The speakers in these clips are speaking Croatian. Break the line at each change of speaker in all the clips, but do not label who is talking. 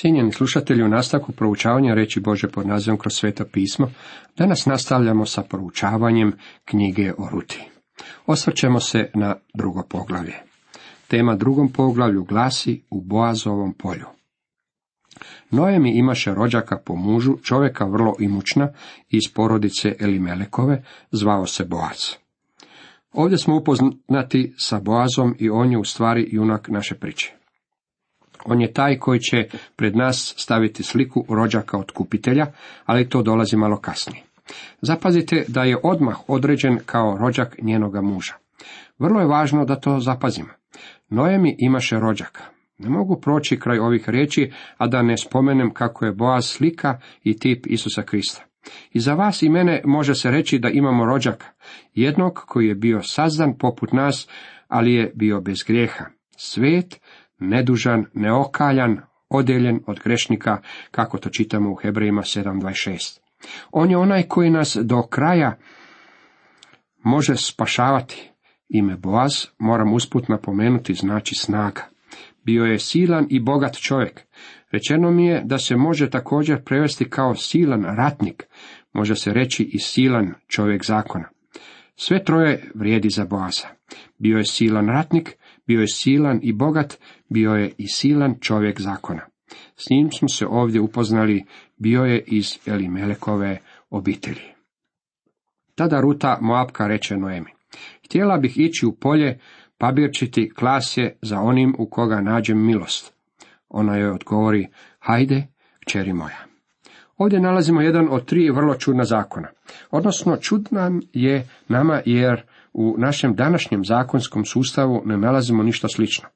Cijenjeni slušatelji, u nastavku proučavanja reći Bože pod nazivom kroz sveto pismo, danas nastavljamo sa proučavanjem knjige o Ruti. Osvrćemo se na drugo poglavlje. Tema drugom poglavlju glasi u Boazovom polju. Noemi imaše rođaka po mužu, čovjeka vrlo imućna, iz porodice Elimelekove, zvao se Boaz. Ovdje smo upoznati sa Boazom i on je u stvari junak naše priče. On je taj koji će pred nas staviti sliku rođaka od kupitelja, ali to dolazi malo kasnije. Zapazite da je odmah određen kao rođak njenoga muža. Vrlo je važno da to zapazimo. Noemi imaše rođaka. Ne mogu proći kraj ovih riječi, a da ne spomenem kako je Boaz slika i tip Isusa Krista. I za vas i mene može se reći da imamo rođaka, jednog koji je bio sazdan poput nas, ali je bio bez grijeha, svet, nedužan, neokaljan, odeljen od grešnika, kako to čitamo u Hebrejima 7.26. On je onaj koji nas do kraja može spašavati. Ime Boaz, moram usput napomenuti, znači snaga. Bio je silan i bogat čovjek. Rečeno mi je da se može također prevesti kao silan ratnik, može se reći i silan čovjek zakona. Sve troje vrijedi za Boaza. Bio je silan ratnik, bio je silan i bogat, bio je i silan čovjek zakona. S njim smo se ovdje upoznali, bio je iz Elimelekove obitelji. Tada Ruta Moabka reče Noemi, htjela bih ići u polje, pabirčiti klasje za onim u koga nađem milost. Ona joj odgovori, hajde, kćeri moja. Ovdje nalazimo jedan od tri vrlo čudna zakona. Odnosno, čudnan je nama jer u našem današnjem zakonskom sustavu ne nalazimo ništa slično.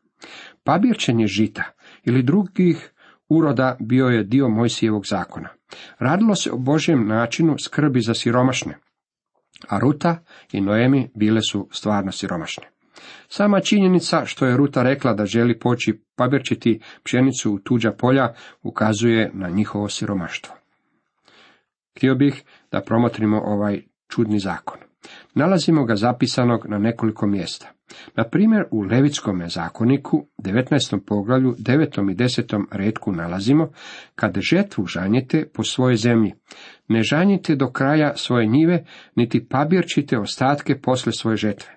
Pabirčenje žita ili drugih uroda bio je dio Mojsijevog zakona. Radilo se o Božjem načinu skrbi za siromašne, a Ruta i Noemi bile su stvarno siromašne. Sama činjenica što je Ruta rekla da želi poći pabirčiti pšenicu u tuđa polja ukazuje na njihovo siromaštvo. Htio bih da promotrimo ovaj čudni zakon. Nalazimo ga zapisanog na nekoliko mjesta. Na primjer, u Levitskom zakoniku, 19. poglavlju, 9. i 10. redku nalazimo, kad žetvu žanjete po svojoj zemlji, ne žanjite do kraja svoje njive, niti pabirčite ostatke posle svoje žetve.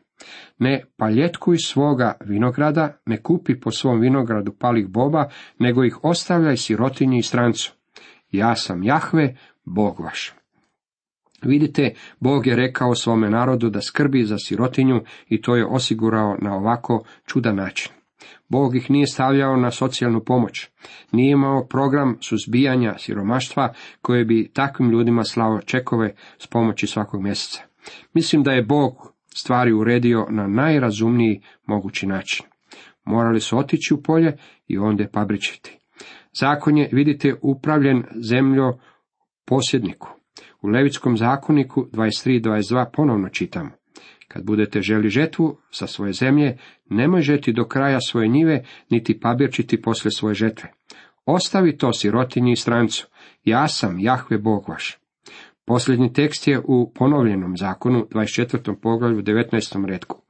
Ne paljetkuj svoga vinograda, ne kupi po svom vinogradu palih boba, nego ih ostavljaj sirotinji i strancu. Ja sam Jahve, Bog vaš. Vidite, Bog je rekao svome narodu da skrbi za sirotinju i to je osigurao na ovako čudan način. Bog ih nije stavljao na socijalnu pomoć. Nije imao program suzbijanja siromaštva koje bi takvim ljudima slao čekove s pomoći svakog mjeseca. Mislim da je Bog stvari uredio na najrazumniji mogući način. Morali su otići u polje i onda pabričiti. Zakon je, vidite, upravljen zemljo posjedniku. U Levitskom zakoniku 23.22 ponovno čitamo. Kad budete želi žetvu sa svoje zemlje, nemoj žeti do kraja svoje njive, niti pabirčiti posle svoje žetve. Ostavi to sirotinji i strancu. Ja sam Jahve Bog vaš. Posljednji tekst je u ponovljenom zakonu, 24. poglavlju, 19. redku.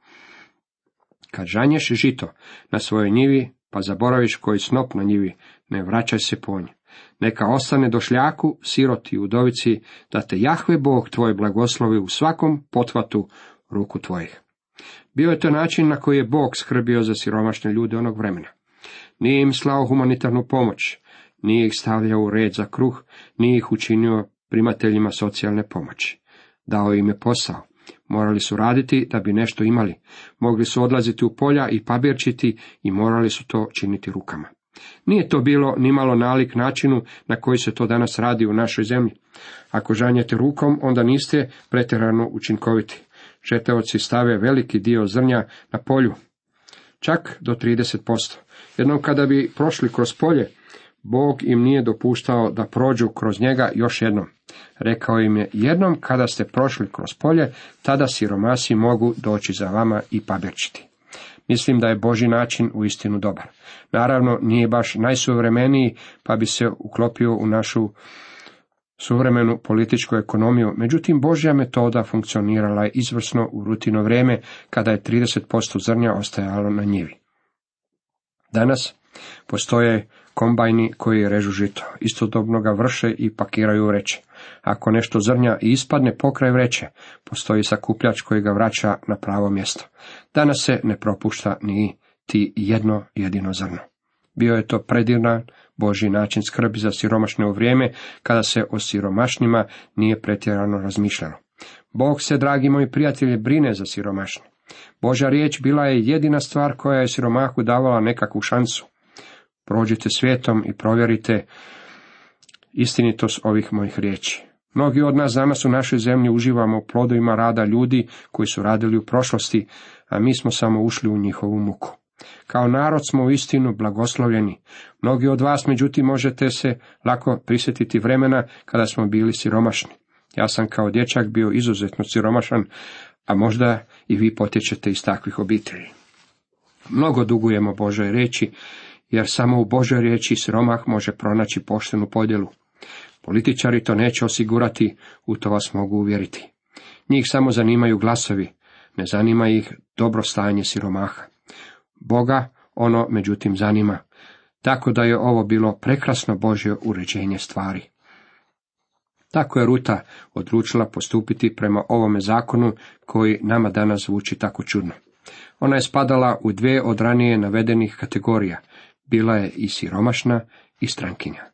Kad žanješ žito na svojoj njivi, pa zaboraviš koji snop na njivi, ne vraćaj se po nje. Neka ostane došljaku, siroti i udovici, da te Jahve Bog tvoj blagoslovi u svakom potvatu ruku tvojih. Bio je to način na koji je Bog skrbio za siromašne ljude onog vremena. Nije im slao humanitarnu pomoć, nije ih stavljao u red za kruh, nije ih učinio primateljima socijalne pomoći. Dao im je posao. Morali su raditi da bi nešto imali. Mogli su odlaziti u polja i pabirčiti i morali su to činiti rukama. Nije to bilo nimalo nalik načinu na koji se to danas radi u našoj zemlji. Ako žanjete rukom, onda niste pretjerano učinkoviti. Žeteoci stave veliki dio zrnja na polju, čak do 30%. Jednom kada bi prošli kroz polje, Bog im nije dopuštao da prođu kroz njega još jednom. Rekao im je, jednom kada ste prošli kroz polje, tada siromasi mogu doći za vama i pabirčiti. Mislim da je Boži način u istinu dobar. Naravno, nije baš najsuvremeniji, pa bi se uklopio u našu suvremenu političku ekonomiju, međutim Božja metoda funkcionirala je izvrsno u rutino vrijeme kada je 30% zrnja ostajalo na njivi. Danas postoje kombajni koji režu žito. Istodobno ga vrše i pakiraju vreće. Ako nešto zrnja i ispadne pokraj vreće, postoji sakupljač koji ga vraća na pravo mjesto. Danas se ne propušta ni ti jedno jedino zrno. Bio je to predivnan Boži način skrbi za siromašne u vrijeme kada se o siromašnima nije pretjerano razmišljalo. Bog se, dragi moji prijatelji, brine za siromašne. Božja riječ bila je jedina stvar koja je siromahu davala nekakvu šansu. Prođite svijetom i provjerite istinitost ovih mojih riječi. Mnogi od nas danas u našoj zemlji uživamo u plodovima rada ljudi koji su radili u prošlosti, a mi smo samo ušli u njihovu muku. Kao narod smo u istinu blagoslovljeni. Mnogi od vas, međutim, možete se lako prisjetiti vremena kada smo bili siromašni. Ja sam kao dječak bio izuzetno siromašan, a možda i vi potječete iz takvih obitelji. Mnogo dugujemo Božoj reći, jer samo u Božoj riječi siromah može pronaći poštenu podjelu. Političari to neće osigurati, u to vas mogu uvjeriti. Njih samo zanimaju glasovi, ne zanima ih dobro stanje siromaha. Boga ono međutim zanima, tako da je ovo bilo prekrasno Božje uređenje stvari. Tako je Ruta odlučila postupiti prema ovome zakonu koji nama danas zvuči tako čudno. Ona je spadala u dvije od ranije navedenih kategorija. Bila je i siromašna i strankinja.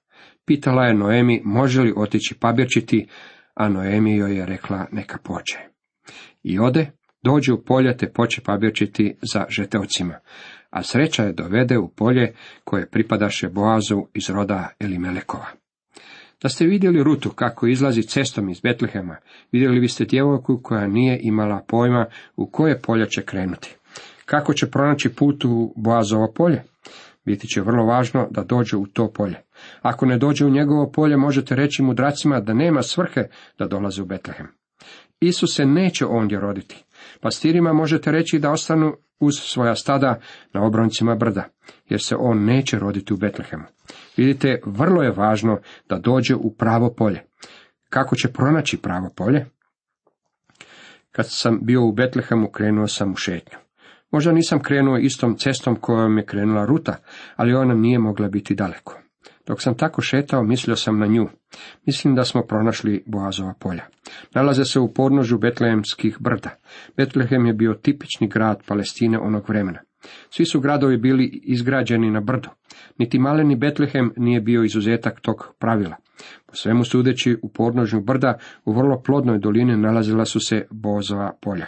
Pitala je Noemi može li otići pabirčiti, a Noemi joj je rekla neka poče. I ode, dođe u polje te poče pabirčiti za žeteocima, a sreća je dovede u polje koje pripadaše Boazu iz roda Elimelekova. Da ste vidjeli Rutu kako izlazi cestom iz Betlehema, vidjeli biste djevojku koja nije imala pojma u koje polje će krenuti. Kako će pronaći put u Boazovo polje? Biti će vrlo važno da dođe u to polje. Ako ne dođe u njegovo polje, možete reći mudracima da nema svrhe da dolaze u Betlehem. Isus se neće ondje roditi. Pastirima možete reći da ostanu uz svoja stada na obroncima brda, jer se on neće roditi u Betlehemu. Vidite, vrlo je važno da dođe u pravo polje. Kako će pronaći pravo polje? Kad sam bio u Betlehemu, krenuo sam u šetnju. Možda nisam krenuo istom cestom kojom je krenula ruta, ali ona nije mogla biti daleko. Dok sam tako šetao, mislio sam na nju. Mislim da smo pronašli Boazova polja. Nalaze se u podnožu Betlehemskih brda. Betlehem je bio tipični grad Palestine onog vremena. Svi su gradovi bili izgrađeni na brdu. Niti maleni Betlehem nije bio izuzetak tog pravila. Po svemu sudeći u podnožju brda, u vrlo plodnoj dolini nalazila su se Bozova polja.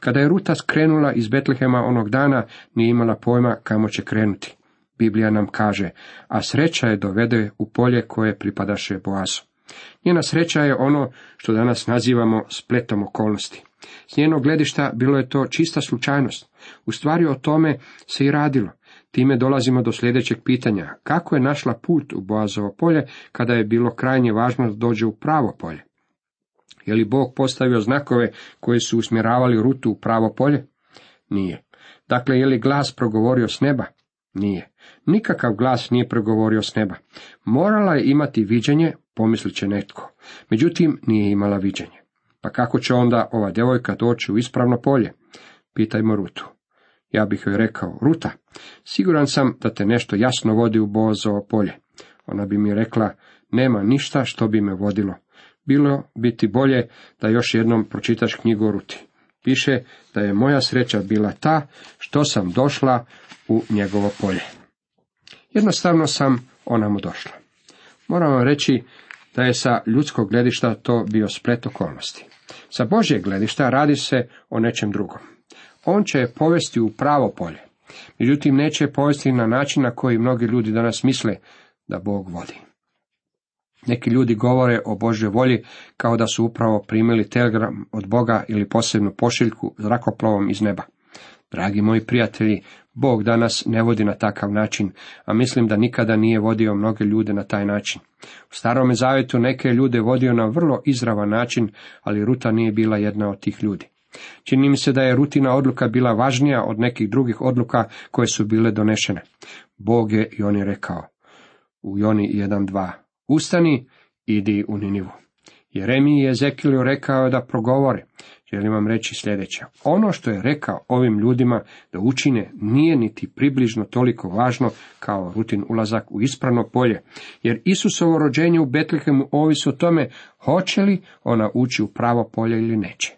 Kada je Ruta skrenula iz Betlehema onog dana, nije imala pojma kamo će krenuti. Biblija nam kaže, a sreća je dovede u polje koje pripadaše Boazu. Njena sreća je ono što danas nazivamo spletom okolnosti. S njenog gledišta bilo je to čista slučajnost. U stvari o tome se i radilo. Time dolazimo do sljedećeg pitanja. Kako je našla put u Boazovo polje kada je bilo krajnje važno da dođe u pravo polje? Je li Bog postavio znakove koji su usmjeravali rutu u pravo polje? Nije. Dakle, je li glas progovorio s neba? Nije. Nikakav glas nije progovorio s neba. Morala je imati viđenje, pomislit će netko. Međutim, nije imala viđenje. Pa kako će onda ova djevojka doći u ispravno polje? Pitajmo Rutu. Ja bih joj rekao, Ruta, siguran sam da te nešto jasno vodi u Bozovo polje. Ona bi mi rekla, nema ništa što bi me vodilo. Bilo bi ti bolje da još jednom pročitaš knjigu Ruti. Piše da je moja sreća bila ta što sam došla u njegovo polje. Jednostavno sam ona mu došla. Moram vam reći da je sa ljudskog gledišta to bio splet okolnosti. Sa Božjeg gledišta radi se o nečem drugom. On će je povesti u pravo polje. Međutim, neće je povesti na način na koji mnogi ljudi danas misle da Bog vodi. Neki ljudi govore o Božoj volji kao da su upravo primili telegram od Boga ili posebnu pošiljku zrakoplovom iz neba. Dragi moji prijatelji, Bog danas ne vodi na takav način, a mislim da nikada nije vodio mnoge ljude na taj način. U starome zavjetu neke ljude vodio na vrlo izravan način, ali Ruta nije bila jedna od tih ljudi. Čini mi se da je rutina odluka bila važnija od nekih drugih odluka koje su bile donešene. Bog je i on je rekao u Joni 1.2. Ustani, idi u Ninivu. Jeremiji je Ezekiliju rekao da progovore. Želim vam reći sljedeće. Ono što je rekao ovim ljudima da učine nije niti približno toliko važno kao rutin ulazak u ispravno polje, jer Isusovo rođenje u Betlehemu ovisi o tome hoće li ona ući u pravo polje ili neće.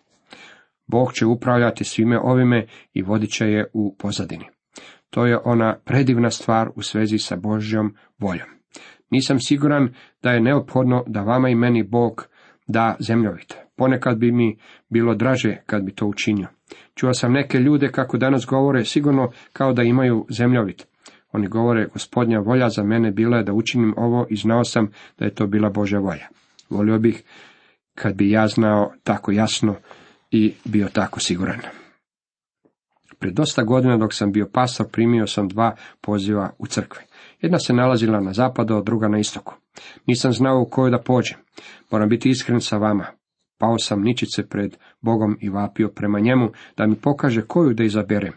Bog će upravljati svime ovime i vodit će je u pozadini. To je ona predivna stvar u svezi sa Božjom voljom. Nisam siguran da je neophodno da vama i meni Bog da zemljovite. Ponekad bi mi bilo draže kad bi to učinio. Čuo sam neke ljude kako danas govore sigurno kao da imaju zemljovit. Oni govore, gospodnja volja za mene bila je da učinim ovo i znao sam da je to bila Božja volja. Volio bih kad bi ja znao tako jasno i bio tako siguran. Pred dosta godina dok sam bio pastor primio sam dva poziva u crkve. Jedna se nalazila na zapadu, a druga na istoku. Nisam znao u koju da pođem. Moram biti iskren sa vama. Pao sam ničice pred Bogom i vapio prema njemu da mi pokaže koju da izaberem.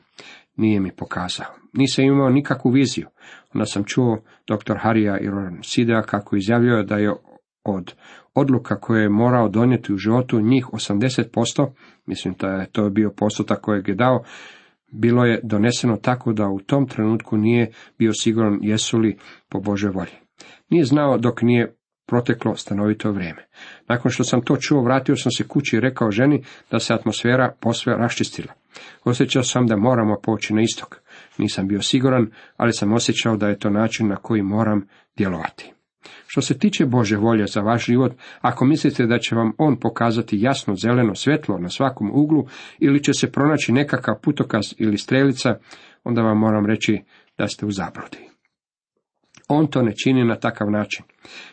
Nije mi pokazao. Nisam imao nikakvu viziju. Onda sam čuo dr. Harija Sidea kako izjavljuje da je od odluka koje je morao donijeti u životu njih 80%, mislim da je to bio postotak kojeg je dao, bilo je doneseno tako da u tom trenutku nije bio siguran jesu li po Bože volji. Nije znao dok nije proteklo stanovito vrijeme. Nakon što sam to čuo, vratio sam se kući i rekao ženi da se atmosfera posve raščistila. Osjećao sam da moramo poći na istok. Nisam bio siguran, ali sam osjećao da je to način na koji moram djelovati. Što se tiče Bože volje za vaš život, ako mislite da će vam On pokazati jasno zeleno svjetlo na svakom uglu ili će se pronaći nekakav putokaz ili strelica, onda vam moram reći da ste u zabludi. On to ne čini na takav način.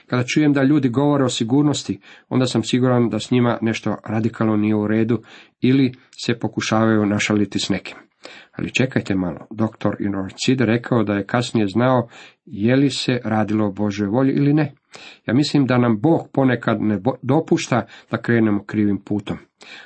Kada čujem da ljudi govore o sigurnosti, onda sam siguran da s njima nešto radikalno nije u redu ili se pokušavaju našaliti s nekim. Ali čekajte malo, doktor Inorcid rekao da je kasnije znao je li se radilo o Božoj volji ili ne. Ja mislim da nam Bog ponekad ne dopušta da krenemo krivim putom.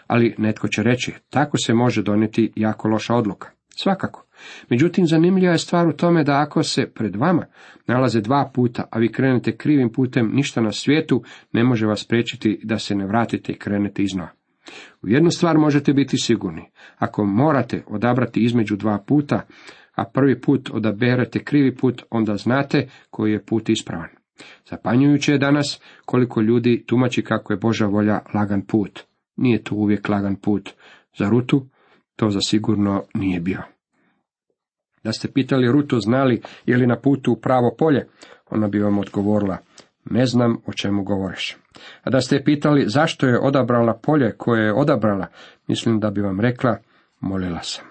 Ali netko će reći, tako se može donijeti jako loša odluka. Svakako. Međutim, zanimljiva je stvar u tome da ako se pred vama nalaze dva puta, a vi krenete krivim putem, ništa na svijetu ne može vas spriječiti da se ne vratite i krenete iznova. U jednu stvar možete biti sigurni. Ako morate odabrati između dva puta, a prvi put odaberete krivi put, onda znate koji je put ispravan. Zapanjujuće je danas koliko ljudi tumači kako je Boža volja lagan put. Nije to uvijek lagan put. Za Rutu to zasigurno nije bio. Da ste pitali Rutu znali je li na putu u pravo polje, ona bi vam odgovorila, ne znam o čemu govoriš. A da ste pitali zašto je odabrala polje koje je odabrala, mislim da bi vam rekla, molila sam.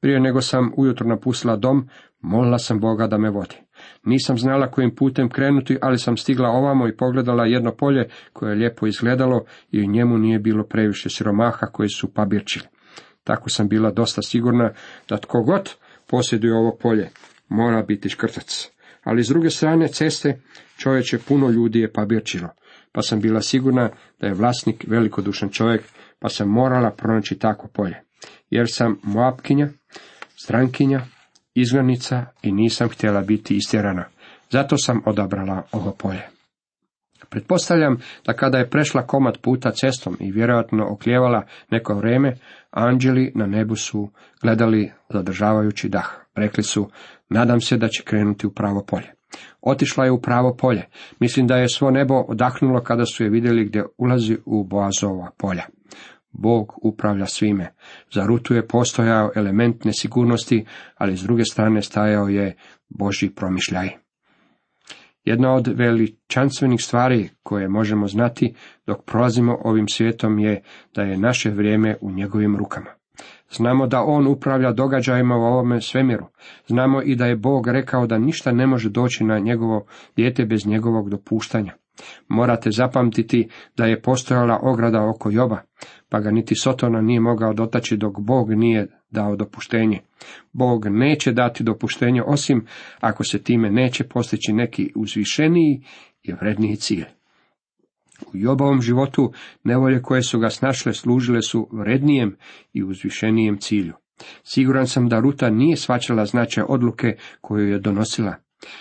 Prije nego sam ujutro napustila dom, molila sam Boga da me vodi. Nisam znala kojim putem krenuti, ali sam stigla ovamo i pogledala jedno polje koje je lijepo izgledalo i u njemu nije bilo previše siromaha koji su pabirčili. Tako sam bila dosta sigurna da tko god posjeduje ovo polje, mora biti škrtac. Ali s druge strane ceste čovječe puno ljudi je pabirčilo, pa sam bila sigurna da je vlasnik velikodušan čovjek, pa sam morala pronaći tako polje. Jer sam moapkinja, strankinja, izglednica i nisam htjela biti istjerana. Zato sam odabrala ovo polje. Pretpostavljam da kada je prešla komad puta cestom i vjerojatno okljevala neko vrijeme, anđeli na nebu su gledali zadržavajući dah. Rekli su, nadam se da će krenuti u pravo polje. Otišla je u pravo polje. Mislim da je svo nebo odahnulo kada su je vidjeli gdje ulazi u Boazova polja. Bog upravlja svime. Za Rutu je postojao element nesigurnosti, ali s druge strane stajao je Boži promišljaj. Jedna od veličanstvenih stvari koje možemo znati dok prolazimo ovim svijetom je da je naše vrijeme u njegovim rukama. Znamo da on upravlja događajima u ovome svemiru. Znamo i da je Bog rekao da ništa ne može doći na njegovo dijete bez njegovog dopuštanja. Morate zapamtiti da je postojala ograda oko Joba, pa ga niti Sotona nije mogao dotaći dok Bog nije dao dopuštenje. Bog neće dati dopuštenje osim ako se time neće postići neki uzvišeniji i vredniji cilj. U Jobovom životu nevolje koje su ga snašle služile su vrednijem i uzvišenijem cilju. Siguran sam da Ruta nije svačala značaj odluke koju je donosila.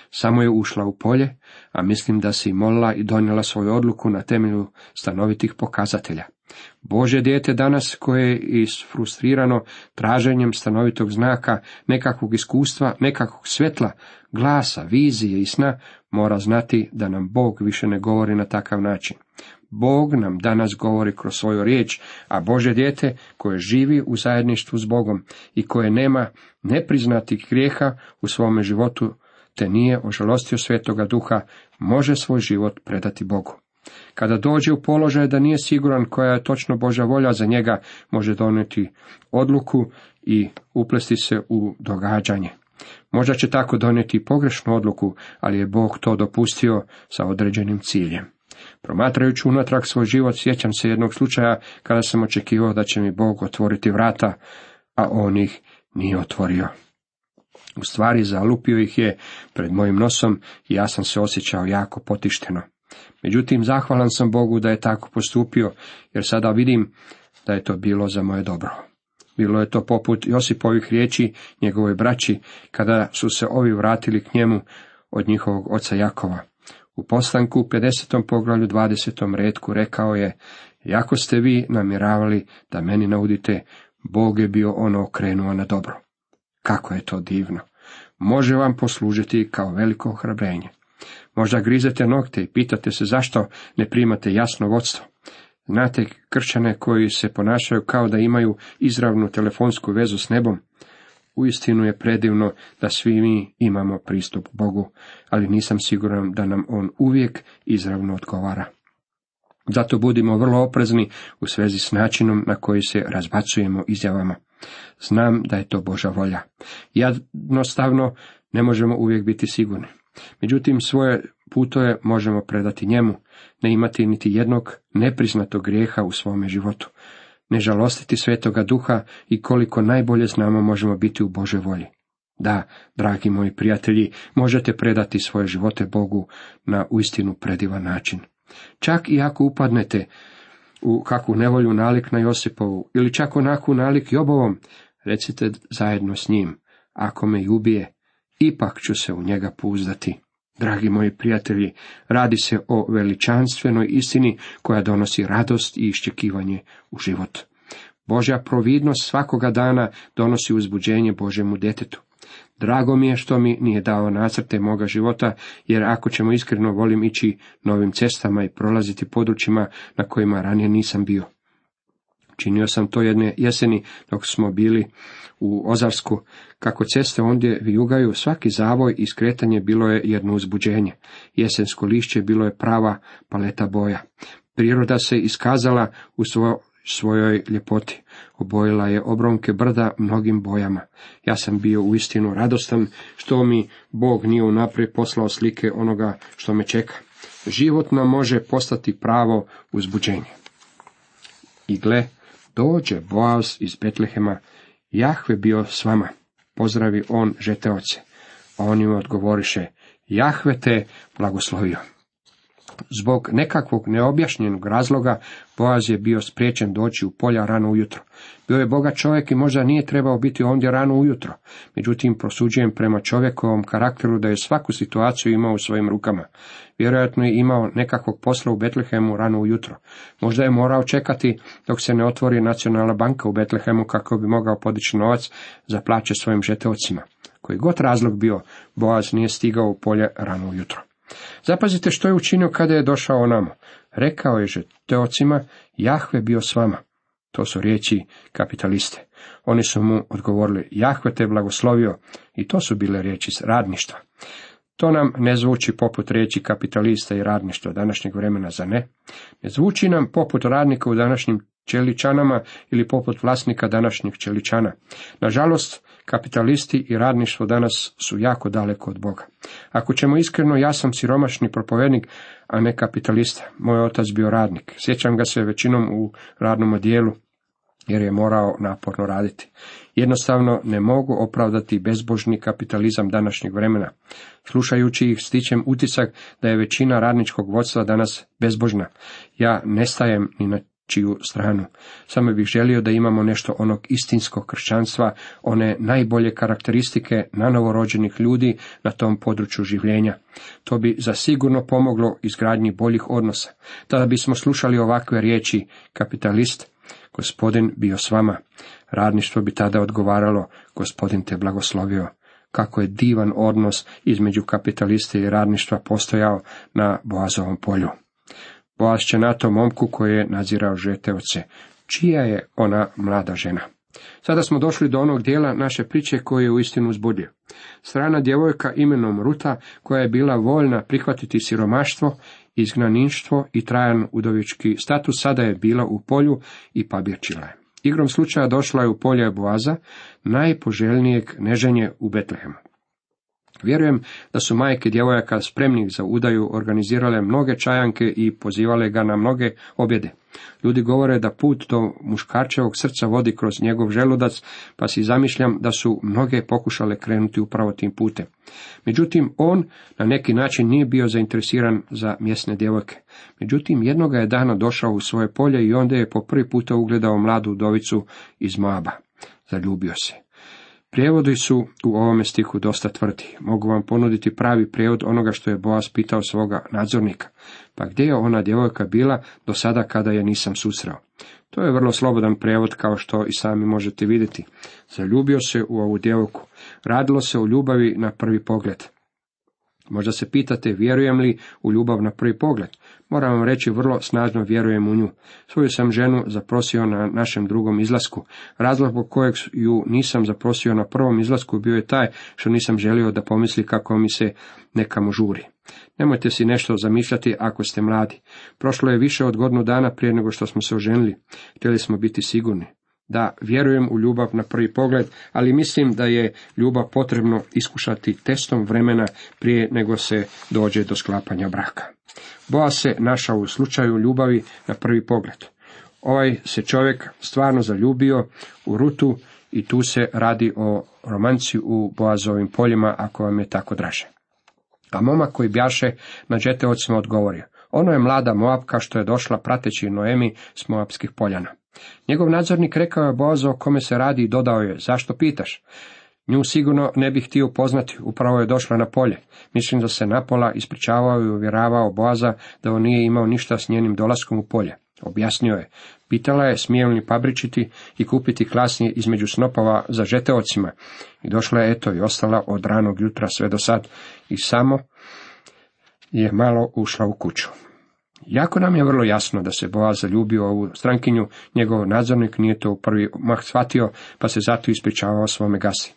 Samo je ušla u polje, a mislim da si molila i donijela svoju odluku na temelju stanovitih pokazatelja. Bože dijete danas koje je isfrustrirano traženjem stanovitog znaka, nekakvog iskustva, nekakvog svjetla, glasa, vizije i sna, mora znati da nam Bog više ne govori na takav način. Bog nam danas govori kroz svoju riječ, a Bože dijete koje živi u zajedništvu s Bogom i koje nema nepriznatih grijeha u svome životu, te nije ožalostio svetoga duha, može svoj život predati Bogu. Kada dođe u položaj da nije siguran koja je točno Božja volja za njega, može donijeti odluku i uplesti se u događanje. Možda će tako donijeti pogrešnu odluku, ali je Bog to dopustio sa određenim ciljem. Promatrajući unatrag svoj život, sjećam se jednog slučaja kada sam očekivao da će mi Bog otvoriti vrata, a on ih nije otvorio. U stvari zalupio ih je pred mojim nosom i ja sam se osjećao jako potišteno. Međutim, zahvalan sam Bogu da je tako postupio, jer sada vidim da je to bilo za moje dobro. Bilo je to poput Josipovih riječi njegovoj braći, kada su se ovi vratili k njemu od njihovog oca Jakova. U poslanku u 50. poglavlju 20. redku rekao je, jako ste vi namjeravali da meni naudite, Bog je bio ono okrenuo na dobro. Kako je to divno! Može vam poslužiti kao veliko ohrabrenje. Možda grizete nokte i pitate se zašto ne primate jasno vodstvo. Znate kršćane koji se ponašaju kao da imaju izravnu telefonsku vezu s nebom. Uistinu je predivno da svi mi imamo pristup Bogu, ali nisam siguran da nam On uvijek izravno odgovara. Zato budimo vrlo oprezni u svezi s načinom na koji se razbacujemo izjavama. Znam da je to Boža volja. Jednostavno ne možemo uvijek biti sigurni. Međutim, svoje putove možemo predati njemu, ne imati niti jednog nepriznatog grijeha u svome životu, ne žalostiti svetoga duha i koliko najbolje znamo možemo biti u Bože volji. Da, dragi moji prijatelji, možete predati svoje živote Bogu na uistinu predivan način. Čak i ako upadnete u kakvu nevolju nalik na Josipovu, ili čak onakvu nalik Jobovom, recite zajedno s njim, ako me i ipak ću se u njega pouzdati. Dragi moji prijatelji, radi se o veličanstvenoj istini koja donosi radost i iščekivanje u život. Božja providnost svakoga dana donosi uzbuđenje Božemu detetu. Drago mi je što mi nije dao nacrte moga života, jer ako ćemo iskreno volim ići novim cestama i prolaziti područjima na kojima ranije nisam bio. Činio sam to jedne jeseni dok smo bili u Ozarsku. Kako ceste ondje vijugaju, svaki zavoj i skretanje bilo je jedno uzbuđenje. Jesensko lišće bilo je prava paleta boja. Priroda se iskazala u svojoj ljepoti. Obojila je obronke brda mnogim bojama. Ja sam bio uistinu radostan što mi Bog nije unaprijed poslao slike onoga što me čeka. Život nam može postati pravo uzbuđenje. I gle, dođe Boaz iz Betlehema, Jahve bio s vama, pozdravi on žeteoce. A on im odgovoriše, Jahve te blagoslovio. Zbog nekakvog neobjašnjenog razloga Boaz je bio spriječen doći u polja rano ujutro. Bio je boga čovjek i možda nije trebao biti ondje rano ujutro. Međutim, prosuđujem prema čovjekovom karakteru da je svaku situaciju imao u svojim rukama. Vjerojatno je imao nekakvog posla u Betlehemu rano ujutro. Možda je morao čekati dok se ne otvori nacionalna banka u Betlehemu kako bi mogao podići novac za plaće svojim žeteocima. Koji god razlog bio, Boaz nije stigao u polje rano ujutro. Zapazite što je učinio kada je došao namo. Rekao je žeteocima, Jahve bio s vama. To su riječi kapitaliste. Oni su mu odgovorili, Jahve te blagoslovio, i to su bile riječi radništva. To nam ne zvuči poput riječi kapitalista i radništva današnjeg vremena, za ne? Ne zvuči nam poput radnika u današnjim čeličanama ili poput vlasnika današnjih čeličana. Nažalost, kapitalisti i radništvo danas su jako daleko od Boga. Ako ćemo iskreno, ja sam siromašni propovednik, a ne kapitalista. Moj otac bio radnik. Sjećam ga se većinom u radnom odijelu, jer je morao naporno raditi. Jednostavno ne mogu opravdati bezbožni kapitalizam današnjeg vremena. Slušajući ih stičem utisak da je većina radničkog vodstva danas bezbožna. Ja ne stajem ni na čiju stranu. Samo bih želio da imamo nešto onog istinskog kršćanstva, one najbolje karakteristike nanovorođenih ljudi na tom području življenja. To bi zasigurno pomoglo izgradnji boljih odnosa. Tada bismo slušali ovakve riječi, kapitalist, gospodin bio s vama. Radništvo bi tada odgovaralo, gospodin te blagoslovio. Kako je divan odnos između kapitaliste i radništva postojao na Boazovom polju. Boaz će na to momku koji je nadzirao žeteoce. Čija je ona mlada žena? Sada smo došli do onog dijela naše priče koji je uistinu uzbudio. Strana djevojka imenom Ruta, koja je bila voljna prihvatiti siromaštvo, izgnaninštvo i trajan udovički status, sada je bila u polju i pabirčila je. Igrom slučaja došla je u polje Boaza, najpoželjnijeg neženje u Betlehemu. Vjerujem da su majke djevojaka spremnih za udaju organizirale mnoge čajanke i pozivale ga na mnoge objede. Ljudi govore da put do muškarčevog srca vodi kroz njegov želudac, pa si zamišljam da su mnoge pokušale krenuti upravo tim putem. Međutim, on na neki način nije bio zainteresiran za mjesne djevojke. Međutim, jednoga je dana došao u svoje polje i onda je po prvi puta ugledao mladu udovicu iz Moaba. Zaljubio se. Prijevodi su u ovome stihu dosta tvrdi. Mogu vam ponuditi pravi prijevod onoga što je Boaz pitao svoga nadzornika. Pa gdje je ona djevojka bila do sada kada je nisam susreo? To je vrlo slobodan prijevod kao što i sami možete vidjeti. Zaljubio se u ovu djevojku. Radilo se o ljubavi na prvi pogled. Možda se pitate vjerujem li u ljubav na prvi pogled. Moram vam reći vrlo snažno vjerujem u nju. Svoju sam ženu zaprosio na našem drugom izlasku. Razlog po kojeg ju nisam zaprosio na prvom izlasku bio je taj što nisam želio da pomisli kako mi se nekamo žuri. Nemojte si nešto zamišljati ako ste mladi. Prošlo je više od godinu dana prije nego što smo se oženili. Htjeli smo biti sigurni. Da, vjerujem u ljubav na prvi pogled, ali mislim da je ljubav potrebno iskušati testom vremena prije nego se dođe do sklapanja braka. Boa se našao u slučaju ljubavi na prvi pogled. Ovaj se čovjek stvarno zaljubio u rutu i tu se radi o romanci u Boazovim poljima, ako vam je tako draže. A momak koji bjaše na džeteocima odgovorio, ono je mlada Moabka što je došla prateći Noemi s Moabskih poljana. Njegov nadzornik rekao je Boazo o kome se radi i dodao je, zašto pitaš? Nju sigurno ne bih htio poznati, upravo je došla na polje. Mislim da se napola ispričavao i uvjeravao Boaza da on nije imao ništa s njenim dolaskom u polje. Objasnio je. Pitala je smijem li pabričiti i kupiti klasnije između snopova za žeteocima. I došla je eto i ostala od ranog jutra sve do sad i samo je malo ušla u kuću. Jako nam je vrlo jasno da se Boaz zaljubio ovu strankinju, njegov nadzornik nije to prvi mah shvatio, pa se zato ispričavao svome gasi.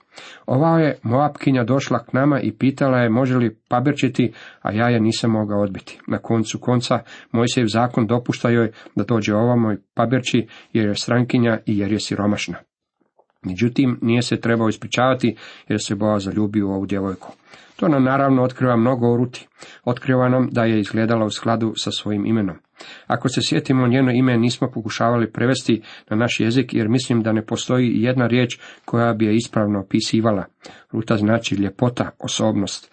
Ova je Moabkinja došla k nama i pitala je može li paberčiti, a ja je nisam mogao odbiti. Na koncu konca, Mojsejev zakon dopušta joj da dođe ovamo i paberči, jer je strankinja i jer je siromašna. Međutim, nije se trebao ispričavati jer se Boaz zaljubio ovu djevojku. To nam naravno otkriva mnogo o Ruti. Otkriva nam da je izgledala u skladu sa svojim imenom. Ako se sjetimo njeno ime, nismo pokušavali prevesti na naš jezik, jer mislim da ne postoji jedna riječ koja bi je ispravno opisivala. Ruta znači ljepota, osobnost.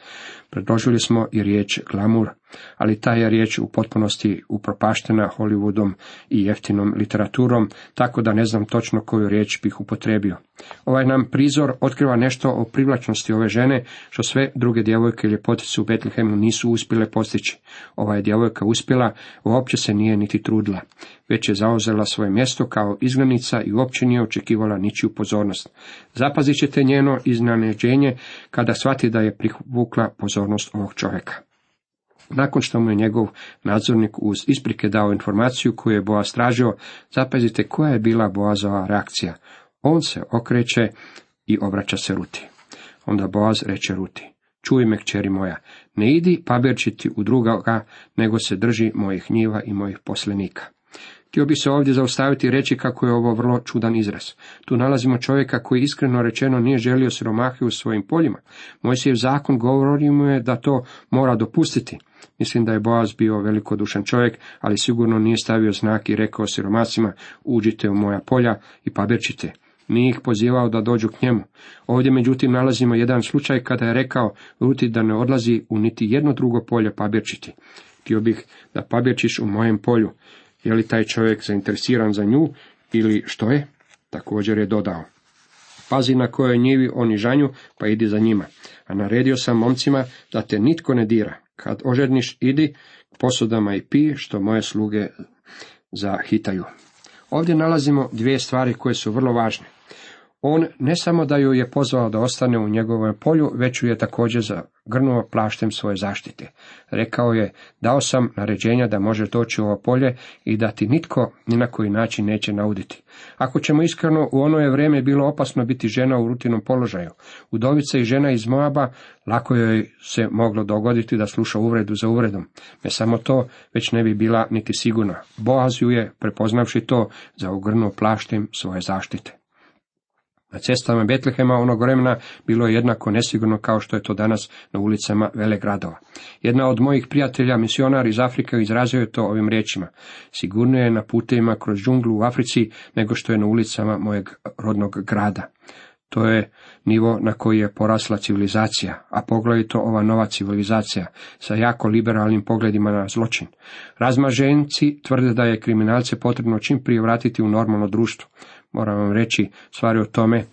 Predložili smo i riječ glamur, ali ta je riječ u potpunosti upropaštena Hollywoodom i jeftinom literaturom, tako da ne znam točno koju riječ bih upotrebio. Ovaj nam prizor otkriva nešto o privlačnosti ove žene, što sve druge djevojke i ljepotice u Betlehemu nisu uspjele postići. Ova je djevojka uspjela, uopće se nije niti trudila, već je zauzela svoje mjesto kao izglednica i uopće nije očekivala ničiju pozornost. Zapazit ćete njeno iznenađenje kada shvati da je privukla pozornost ovog čovjeka. Nakon što mu je njegov nadzornik uz isprike dao informaciju koju je Boaz tražio, zapazite koja je bila Boazova reakcija. On se okreće i obraća se Ruti. Onda Boaz reče Ruti, čuj me kćeri moja, ne idi paberčiti u drugoga, nego se drži mojih njiva i mojih poslenika. Htio bi se ovdje zaustaviti i reći kako je ovo vrlo čudan izraz. Tu nalazimo čovjeka koji iskreno rečeno nije želio siromahe u svojim poljima. Mojsijev zakon govori mu je da to mora dopustiti. Mislim da je Boaz bio velikodušan čovjek, ali sigurno nije stavio znak i rekao siromacima, uđite u moja polja i paberčite. Nije ih pozivao da dođu k njemu. Ovdje međutim nalazimo jedan slučaj kada je rekao Ruti da ne odlazi u niti jedno drugo polje pabirčiti. Htio bih da pabirčiš u mojem polju. Je li taj čovjek zainteresiran za nju ili što je? Također je dodao. Pazi na kojoj njivi oni žanju, pa idi za njima. A naredio sam momcima da te nitko ne dira. Kad ožedniš, idi posudama i pi, što moje sluge zahitaju. Ovdje nalazimo dvije stvari koje su vrlo važne. On ne samo da ju je pozvao da ostane u njegovom polju, već ju je također zagrnuo plaštem svoje zaštite. Rekao je, dao sam naređenja da možeš doći u ovo polje i da ti nitko ni na koji način neće nauditi. Ako ćemo iskreno, u ono je vrijeme bilo opasno biti žena u rutinom položaju. Udovica i žena iz Moaba, lako joj se moglo dogoditi da sluša uvredu za uvredom. Ne samo to, već ne bi bila niti sigurna. Boaz ju je, prepoznavši to, zaogrnuo plaštem svoje zaštite. Na cestama Betlehema onog vremena bilo je jednako nesigurno kao što je to danas na ulicama velegradova. Jedna od mojih prijatelja, misionar iz Afrike, izrazio je to ovim riječima. Sigurnije je na putevima kroz džunglu u Africi nego što je na ulicama mojeg rodnog grada. To je nivo na koji je porasla civilizacija, a poglavito ova nova civilizacija sa jako liberalnim pogledima na zločin. Razmaženci tvrde da je kriminalce potrebno čim prije vratiti u normalno društvo. Moram vam reći stvari o tome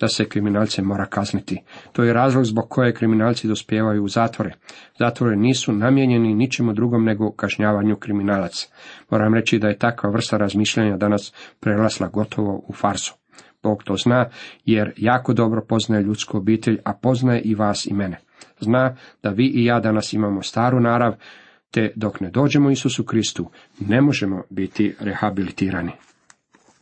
da se kriminalce mora kazniti. To je razlog zbog koje kriminalci dospijevaju u zatvore. Zatvore nisu namijenjeni ničemu drugom nego kažnjavanju kriminalaca. Moram reći da je takva vrsta razmišljanja danas prelasla gotovo u farsu. Bog to zna, jer jako dobro poznaje ljudsku obitelj, a poznaje i vas i mene. Zna da vi i ja danas imamo staru narav, te dok ne dođemo Isusu Kristu, ne možemo biti rehabilitirani.